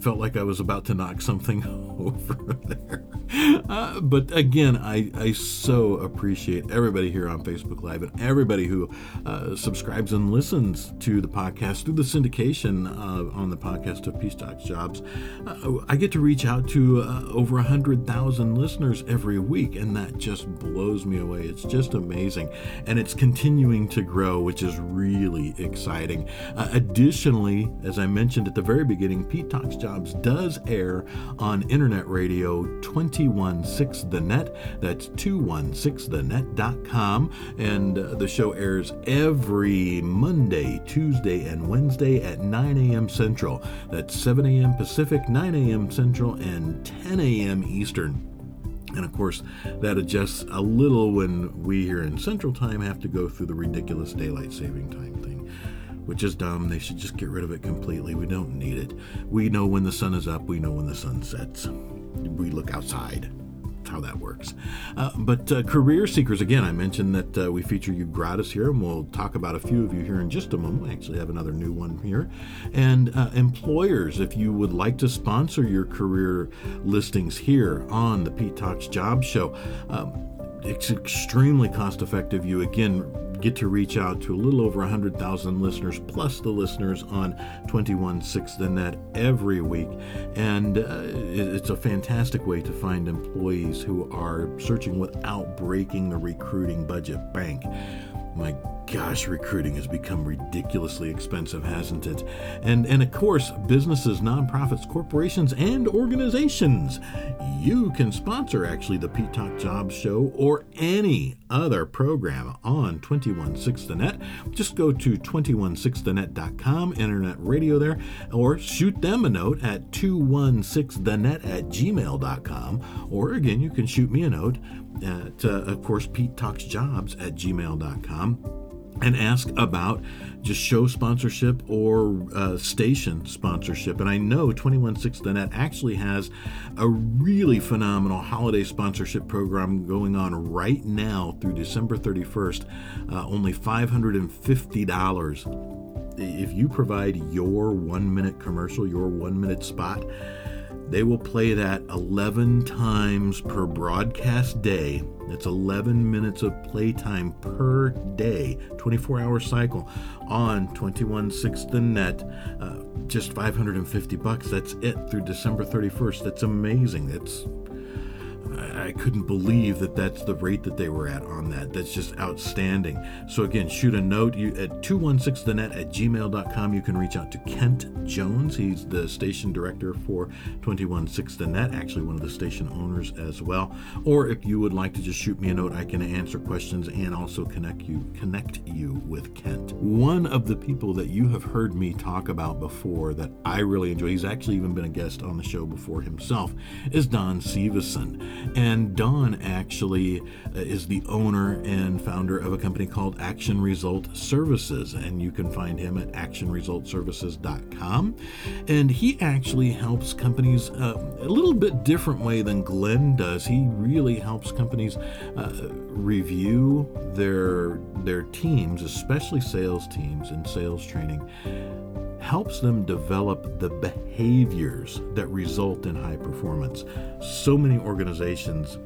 felt like I was about to knock something over there. Uh, but again, I, I so appreciate everybody here on Facebook Live and everybody who uh, subscribes and listens to the podcast through the syndication uh, on the podcast of Pete Talks Jobs. Uh, I get to reach out to uh, over 100,000 listeners every week, and that just blows me away. It's just amazing. And it's continuing to grow, which is really exciting. Uh, additionally, as I mentioned at the very beginning, Pete Talks Jobs does air on internet radio 216 The Net. That's 216thenet.com. And uh, the show airs every Monday, Tuesday, and Wednesday at 9 a.m. Central. That's 7 a.m. Pacific, 9 a.m. Central, and 10 a.m. Eastern. And of course, that adjusts a little when we here in Central Time have to go through the ridiculous daylight saving time thing, which is dumb. They should just get rid of it completely. We don't need it. We know when the sun is up, we know when the sun sets. We look outside how that works. Uh, but uh, career seekers, again, I mentioned that uh, we feature you gratis here, and we'll talk about a few of you here in just a moment. We actually have another new one here. And uh, employers, if you would like to sponsor your career listings here on the Pete Talks Job Show, um, it's extremely cost effective. You again get to reach out to a little over 100,000 listeners, plus the listeners on 216 The Net every week. And uh, it's a fantastic way to find employees who are searching without breaking the recruiting budget bank. My gosh, recruiting has become ridiculously expensive, hasn't it? And and of course, businesses, nonprofits, corporations, and organizations. You can sponsor actually the Talk Jobs Show or any other program on 216 The Net. Just go to 216thenet.com, internet radio there, or shoot them a note at 216thenet at gmail.com. Or again, you can shoot me a note at, uh, of course, Pete Talks Jobs at gmail.com and ask about just show sponsorship or uh, station sponsorship. And I know 216 The Net actually has a really phenomenal holiday sponsorship program going on right now through December 31st. Uh, only $550. If you provide your one minute commercial, your one minute spot, they will play that 11 times per broadcast day. That's 11 minutes of playtime per day, 24 hour cycle on 216 The Net. Uh, just 550 bucks. That's it through December 31st. That's amazing. That's I couldn't believe that that's the rate that they were at on that. That's just outstanding. So again, shoot a note you at 216thenet at gmail.com. You can reach out to Kent Jones. He's the station director for 216 The Net, actually one of the station owners as well. Or if you would like to just shoot me a note, I can answer questions and also connect you connect you with Kent. One of the people that you have heard me talk about before that I really enjoy, he's actually even been a guest on the show before himself, is Don Severson. And Don actually uh, is the owner and founder of a company called Action Result Services. And you can find him at actionresultservices.com. And he actually helps companies uh, a little bit different way than Glenn does. He really helps companies uh, review their their teams, especially sales teams and sales training helps them develop the behaviors that result in high performance. So many organizations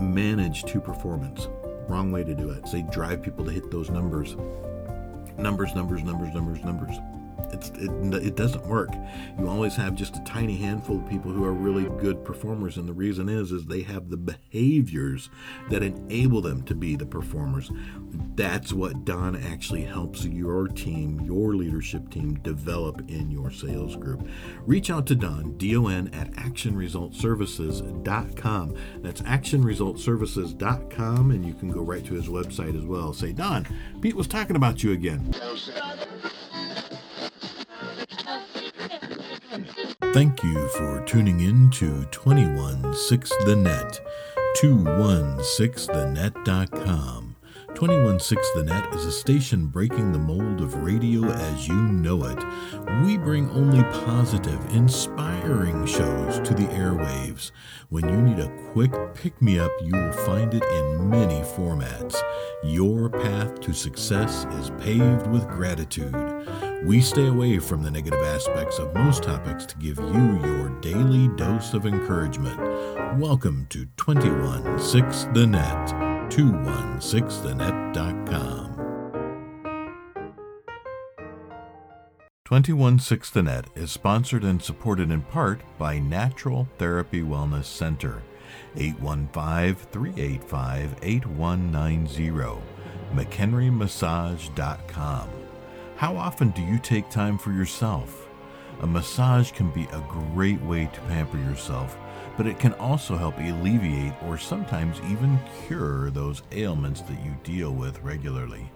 manage to performance. Wrong way to do it. They drive people to hit those numbers. Numbers, numbers, numbers, numbers, numbers it's, it, it doesn't work. You always have just a tiny handful of people who are really good performers, and the reason is is they have the behaviors that enable them to be the performers. That's what Don actually helps your team, your leadership team, develop in your sales group. Reach out to Don, D-O-N, at actionresultservices.com. That's actionresultservices.com, and you can go right to his website as well. Say, Don, Pete was talking about you again. Thank you for tuning in to 216 The Net, 216thenet.com. 216 The Net is a station breaking the mold of radio as you know it. We bring only positive, inspiring shows to the airwaves. When you need a quick pick me up, you will find it in many formats. Your path to success is paved with gratitude. We stay away from the negative aspects of most topics to give you your daily dose of encouragement. Welcome to 216 The Net, 216thenet.com. 216 The Net is sponsored and supported in part by Natural Therapy Wellness Center, 815 385 8190, McHenryMassage.com. How often do you take time for yourself? A massage can be a great way to pamper yourself, but it can also help alleviate or sometimes even cure those ailments that you deal with regularly.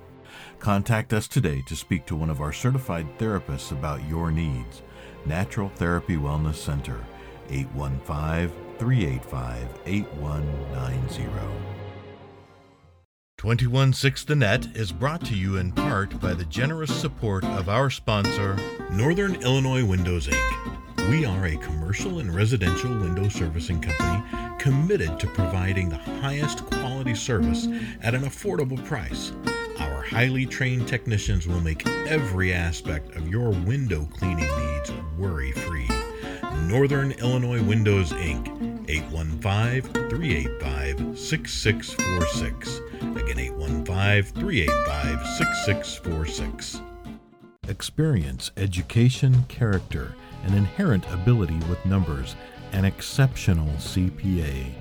Contact us today to speak to one of our certified therapists about your needs. Natural Therapy Wellness Center, 815 385 8190. 216 The Net is brought to you in part by the generous support of our sponsor, Northern Illinois Windows Inc. We are a commercial and residential window servicing company committed to providing the highest quality service at an affordable price. Our highly trained technicians will make every aspect of your window cleaning needs worry free. Northern Illinois Windows Inc 815 385 6646. Again, 815 385 6646. Experience, education, character, an inherent ability with numbers, an exceptional CPA.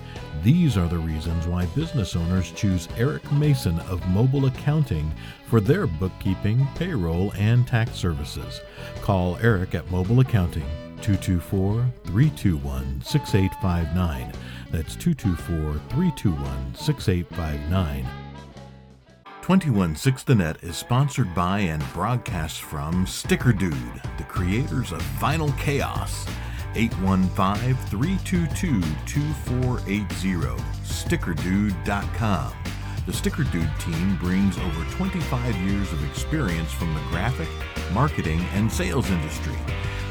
These are the reasons why business owners choose Eric Mason of Mobile Accounting for their bookkeeping, payroll, and tax services. Call Eric at Mobile Accounting 224 321 6859. That's 224 321 6859. 216 The Net is sponsored by and broadcasts from Sticker Dude, the creators of Vinyl Chaos. 815 322 2480. StickerDude.com. The Sticker Dude team brings over 25 years of experience from the graphic, marketing, and sales industry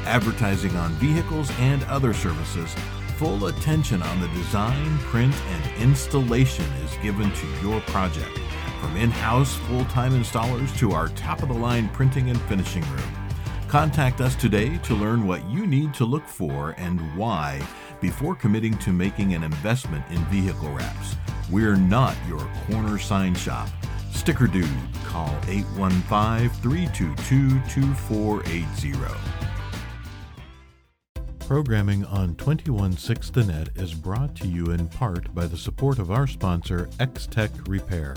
advertising on vehicles and other services, full attention on the design, print, and installation is given to your project. From in house full time installers to our top of the line printing and finishing room. Contact us today to learn what you need to look for and why before committing to making an investment in vehicle wraps. We're not your corner sign shop. Sticker Dude, call 815 322 2480. Programming on 216 The Net is brought to you in part by the support of our sponsor, X-Tech Repair.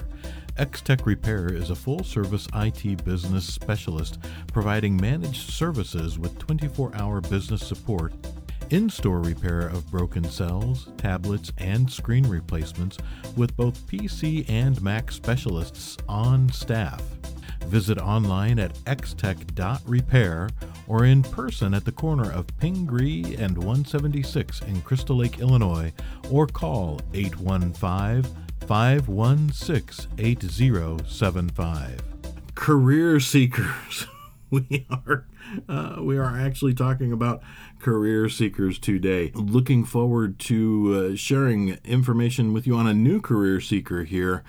X-Tech Repair is a full-service IT business specialist providing managed services with 24-hour business support in-store repair of broken cells, tablets, and screen replacements with both PC and Mac specialists on staff. Visit online at xtech.repair or in person at the corner of Pingree and 176 in Crystal Lake, Illinois, or call 815 516 8075. Career seekers. We are uh, we are actually talking about career seekers today. Looking forward to uh, sharing information with you on a new career seeker here,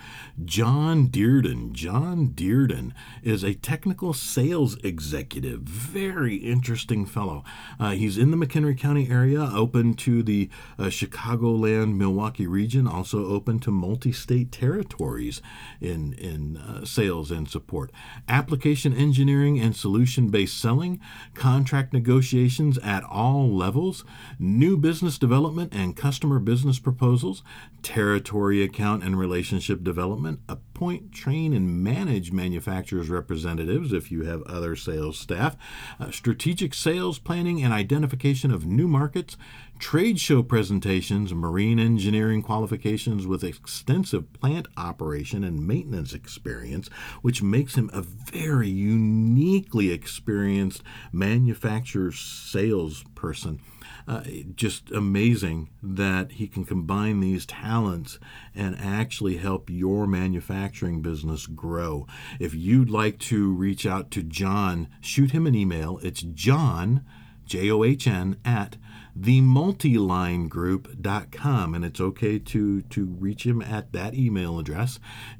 John Deardon. John Deardon is a technical sales executive. Very interesting fellow. Uh, he's in the McHenry County area, open to the uh, Chicagoland, Milwaukee region, also open to multi-state territories in in uh, sales and support. Application engineering and solution-based selling, contract negotiations at all all levels, new business development and customer business proposals, territory account and relationship development, appoint, train, and manage manufacturers' representatives if you have other sales staff, uh, strategic sales planning and identification of new markets, trade show presentations, marine engineering qualifications with extensive plant operation and maintenance experience, which makes him a very uniquely experienced manufacturer salesperson. Uh, just amazing that he can combine these talents and actually help your manufacturing business grow. If you'd like to reach out to John, shoot him an email. It's John, J O H N, at themultilinegroup.com and it's okay to to reach him at that email address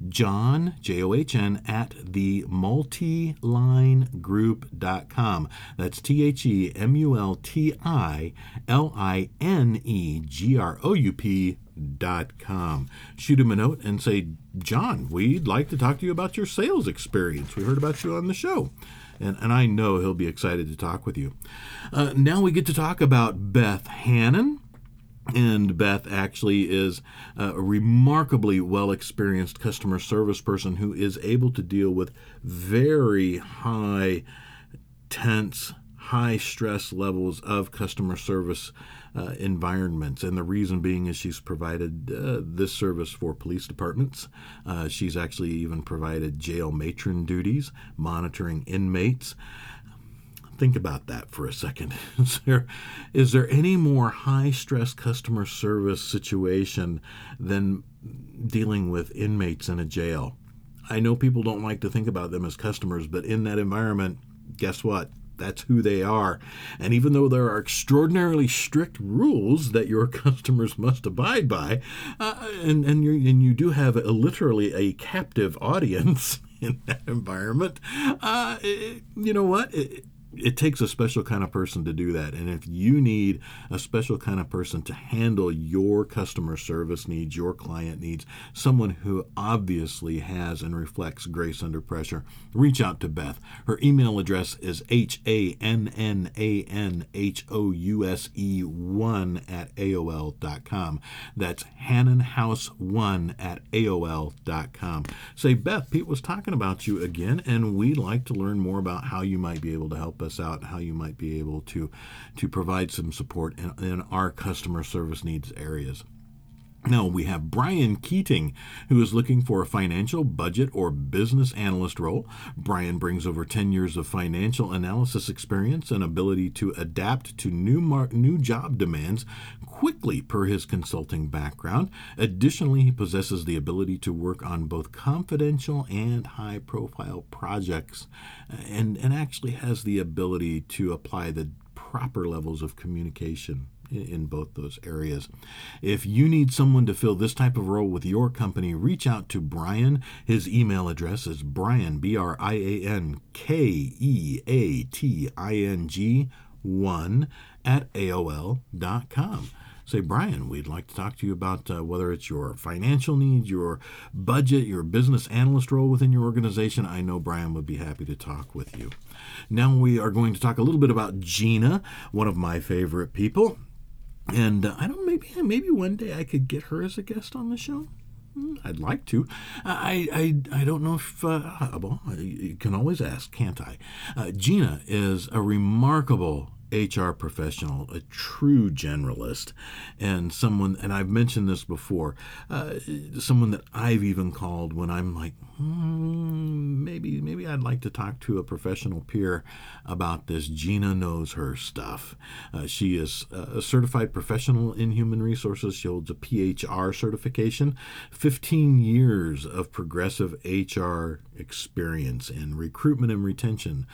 john j-o-h-n at themultilinegroup.com that's t-h-e-m-u-l-t-i-l-i-n-e-g-r-o-u-p dot com. Shoot him a note and say john we'd like to talk to you about your sales experience. We heard about you on the show and, and I know he'll be excited to talk with you. Uh, now we get to talk about Beth Hannan. And Beth actually is a remarkably well experienced customer service person who is able to deal with very high, tense, high stress levels of customer service uh, environments. And the reason being is she's provided uh, this service for police departments. Uh, she's actually even provided jail matron duties, monitoring inmates. Think about that for a second. Is there, is there any more high stress customer service situation than dealing with inmates in a jail? I know people don't like to think about them as customers, but in that environment, guess what? That's who they are. And even though there are extraordinarily strict rules that your customers must abide by, uh, and, and, you and you do have a, literally a captive audience in that environment, uh, it, you know what? It, it takes a special kind of person to do that. And if you need a special kind of person to handle your customer service needs, your client needs, someone who obviously has and reflects grace under pressure, reach out to Beth. Her email address is H A N N A N H O U S E 1 at AOL.com. That's HannanHouse1 at AOL.com. Say, Beth, Pete was talking about you again, and we'd like to learn more about how you might be able to help us out, how you might be able to to provide some support in, in our customer service needs areas. Now we have Brian Keating, who is looking for a financial, budget, or business analyst role. Brian brings over 10 years of financial analysis experience and ability to adapt to new mar- new job demands quickly per his consulting background. Additionally, he possesses the ability to work on both confidential and high-profile projects and, and actually has the ability to apply the proper levels of communication in both those areas. If you need someone to fill this type of role with your company, reach out to Brian. His email address is Brian, B R I A N K E A T I N G 1 at AOL.com. Say, Brian, we'd like to talk to you about uh, whether it's your financial needs, your budget, your business analyst role within your organization. I know Brian would be happy to talk with you. Now we are going to talk a little bit about Gina, one of my favorite people. And uh, I don't maybe maybe one day I could get her as a guest on the show. Hmm, I'd like to. I I, I don't know if uh, well you can always ask, can't I? Uh, Gina is a remarkable HR professional, a true generalist, and someone, and I've mentioned this before, uh, someone that I've even called when I'm like, hmm, maybe, maybe I'd like to talk to a professional peer about this. Gina knows her stuff. Uh, she is a certified professional in human resources. She holds a PHR certification, 15 years of progressive HR experience in recruitment and retention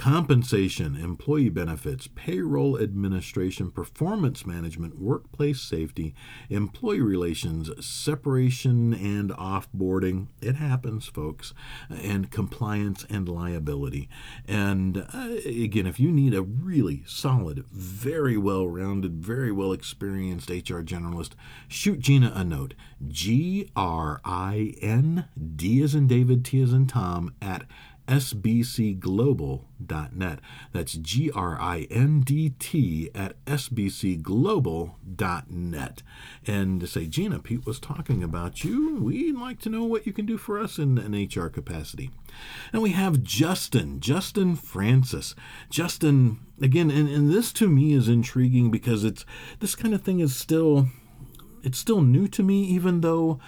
compensation, employee benefits, payroll administration, performance management, workplace safety, employee relations, separation and offboarding. It happens, folks, and compliance and liability. And uh, again, if you need a really solid, very well rounded, very well experienced HR generalist, shoot Gina a note. G R I N D as in David, T as in Tom at sbcglobal.net. That's G R I N D T at sbcglobal.net. And to say, Gina, Pete was talking about you. We'd like to know what you can do for us in an HR capacity. And we have Justin, Justin Francis. Justin, again, and, and this to me is intriguing because it's this kind of thing is still it's still new to me, even though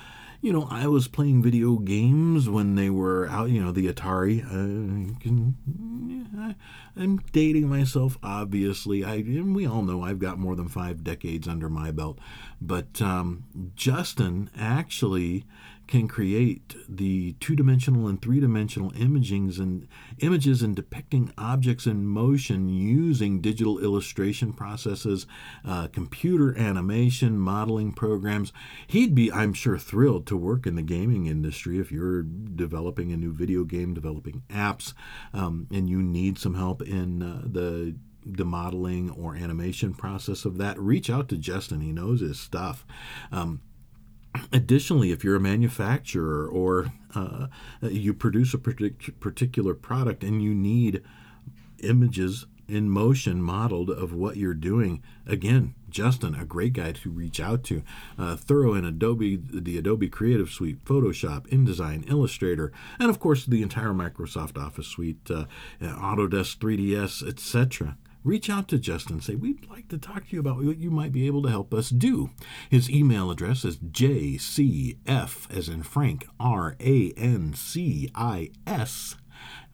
you know, I was playing video games when they were out, you know, the Atari. Uh, yeah, I'm dating myself, obviously. I and we all know I've got more than five decades under my belt. But um, Justin actually can create the two-dimensional and three-dimensional imagings and images and depicting objects in motion using digital illustration processes, uh, computer animation, modeling programs. He'd be, I'm sure, thrilled to work in the gaming industry if you're developing a new video game, developing apps, um, and you need some help in uh, the the modeling or animation process of that, reach out to Justin. He knows his stuff. Um, Additionally, if you're a manufacturer or uh, you produce a particular product and you need images in motion modeled of what you're doing, again, Justin, a great guy to reach out to. Uh, thorough in Adobe, the Adobe Creative Suite, Photoshop, InDesign, Illustrator, and of course the entire Microsoft Office suite, uh, Autodesk 3ds, etc reach out to Justin and say, We'd like to talk to you about what you might be able to help us do. His email address is jcf, as in Frank, R A N C I S.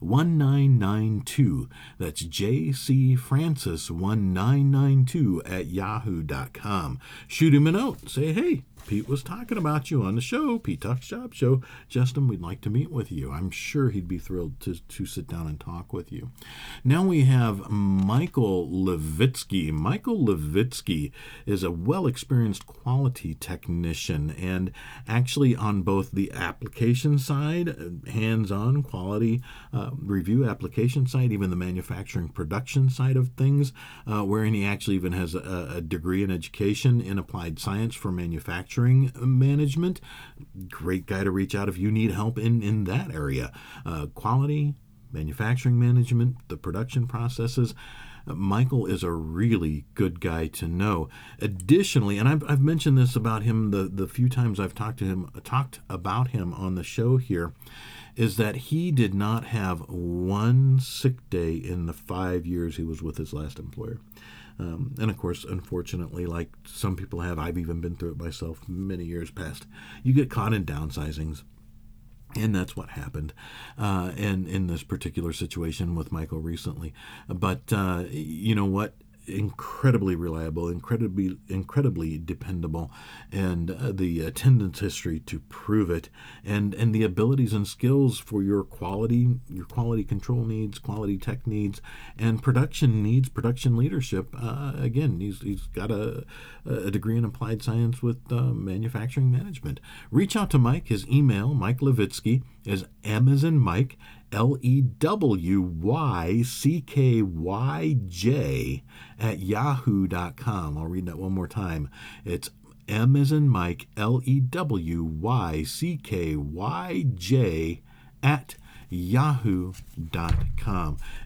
1992. That's jcfrancis1992 at yahoo.com. Shoot him a note. Say, hey, Pete was talking about you on the show, Pete Talks Job Show. Justin, we'd like to meet with you. I'm sure he'd be thrilled to, to sit down and talk with you. Now we have Michael Lewyckyj. Michael Lewyckyj is a well experienced quality technician and actually on both the application side, hands on quality uh, review application side, even the manufacturing production side of things, uh, wherein he actually even has a, a degree in education in applied science for manufacturing management. Great guy to reach out if you need help in, in that area. Uh, quality, manufacturing management, the production processes. Michael is a really good guy to know. Additionally, and I've, I've mentioned this about him the, the few times I've talked to him, talked about him on the show here, is that he did not have one sick day in the five years he was with his last employer. Um, and of course, unfortunately, like some people have, I've even been through it myself many years past, you get caught in downsizings. And that's what happened uh, in, in this particular situation with Michael recently. But uh, you know what? Incredibly reliable, incredibly incredibly dependable, and uh, the attendance history to prove it, and and the abilities and skills for your quality your quality control needs, quality tech needs, and production needs, production leadership. Uh, again, he's he's got a a degree in applied science with uh, manufacturing management. Reach out to Mike. His email, Mike Lewyckyj, is Amazon Mike L E W Y C K Y J at yahoo.com. I'll read that one more time. It's M as in Mike, L E W Y C K Y J at yahoo.com.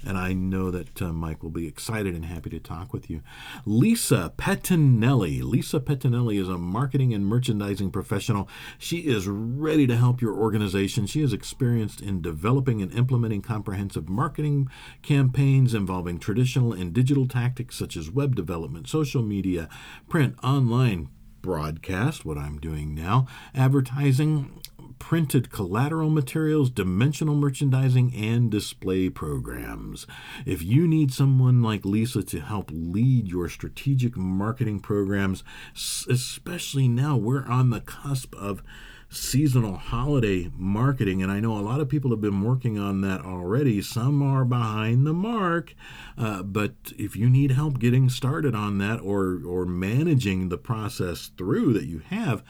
And I know that uh, Mike will be excited and happy to talk with you. Lisa Pettinelli. Lisa Pettinelli is a marketing and merchandising professional. She is ready to help your organization. She is experienced in developing and implementing comprehensive marketing campaigns involving traditional and digital tactics such as web development, social media, print, online, broadcast, what I'm doing now, advertising, printed collateral materials, dimensional merchandising, and display programs. If you need someone like Lisa to help lead your strategic marketing programs, especially now we're on the cusp of seasonal holiday marketing, and I know a lot of people have been working on that already. Some are behind the mark, uh, but if you need help getting started on that or or managing the process through that you have,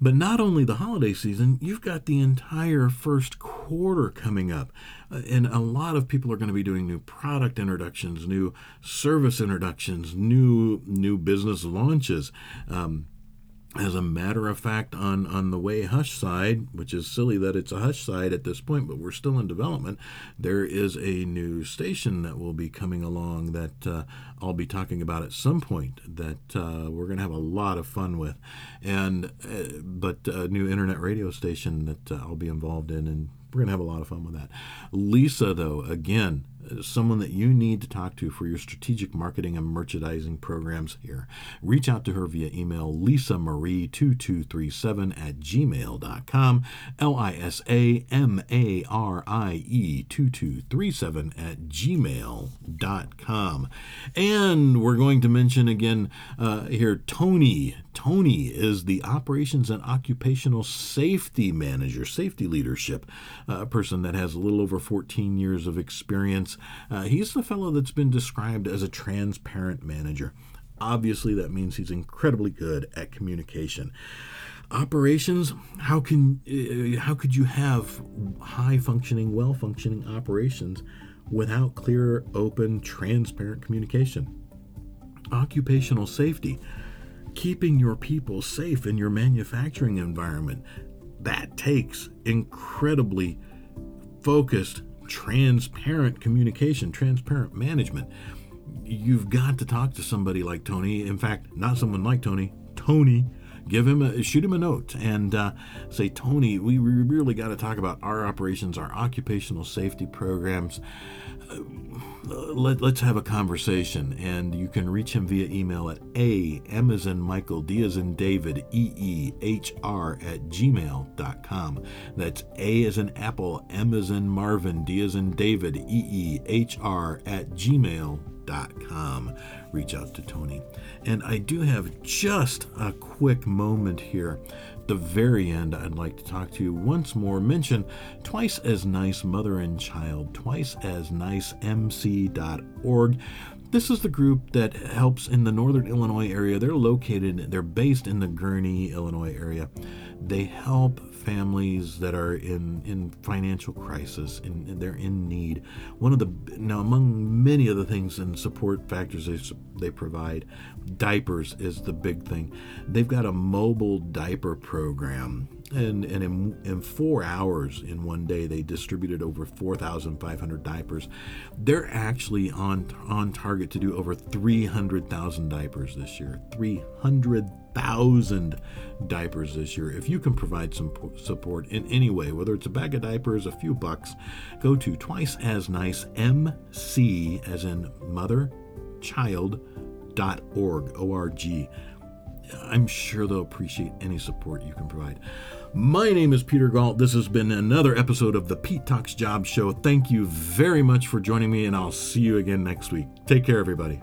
but not only the holiday season, you've got the entire first quarter coming up. Uh, and a lot of people are going to be doing new product introductions, new service introductions, new new business launches. Um, as a matter of fact, on, on the way hush side, which is silly that it's a hush side at this point, but we're still in development, there is a new station that will be coming along that uh, I'll be talking about at some point that uh, we're going to have a lot of fun with. And uh, but a new internet radio station that uh, I'll be involved in, and we're going to have a lot of fun with that. Lisa, though, again, someone that you need to talk to for your strategic marketing and merchandising programs here. Reach out to her via email lisamarie2237 at gmail.com, L I S A M A R I E 2237 at gmail.com. And we're going to mention again uh, here Tony. Tony is the Operations and Occupational Safety Manager, Safety Leadership, a person that has a little over 14 years of experience uh, he's the fellow that's been described as a transparent manager. Obviously, that means he's incredibly good at communication. Operations, how can uh, how could you have high functioning, well functioning operations without clear, open, transparent communication? Occupational safety, keeping your people safe in your manufacturing environment, that takes incredibly focused transparent communication, transparent management. You've got to talk to somebody like Tony. In fact, not someone like Tony, Tony. Give him a shoot him a note and uh, say, Tony, we really got to talk about our operations, our occupational safety programs. Uh, let, us have a conversation. And you can reach him via email at a in Michael, D as in David, E E H R at gmail.com. That's A as in Apple, in Marvin, D as in David, E E H R at gmail.com pete.com. Reach out to Tony. And I do have just a quick moment here. the very end, I'd like to talk to you once more. Mention twice as nice mother and child, twice as nice MC.org. This is the group that helps in the northern Illinois area. They're located, they're based in the Gurnee, Illinois area. They help families that are in, in financial crisis and they're in need. One of the now among many of the things and support factors they, they provide, diapers is the big thing. They've got a mobile diaper program and, and in, in four hours in one day they distributed over 4500 diapers they're actually on on target to do over 300000 diapers this year 300000 diapers this year if you can provide some support in any way whether it's a bag of diapers a few bucks go to twice as nice mc as in mother dot org o-r-g I'm sure they'll appreciate any support you can provide. My name is Peter Galt. This has been another episode of the Pete Talks Job Show. Thank you very much for joining me, and I'll see you again next week. Take care, everybody.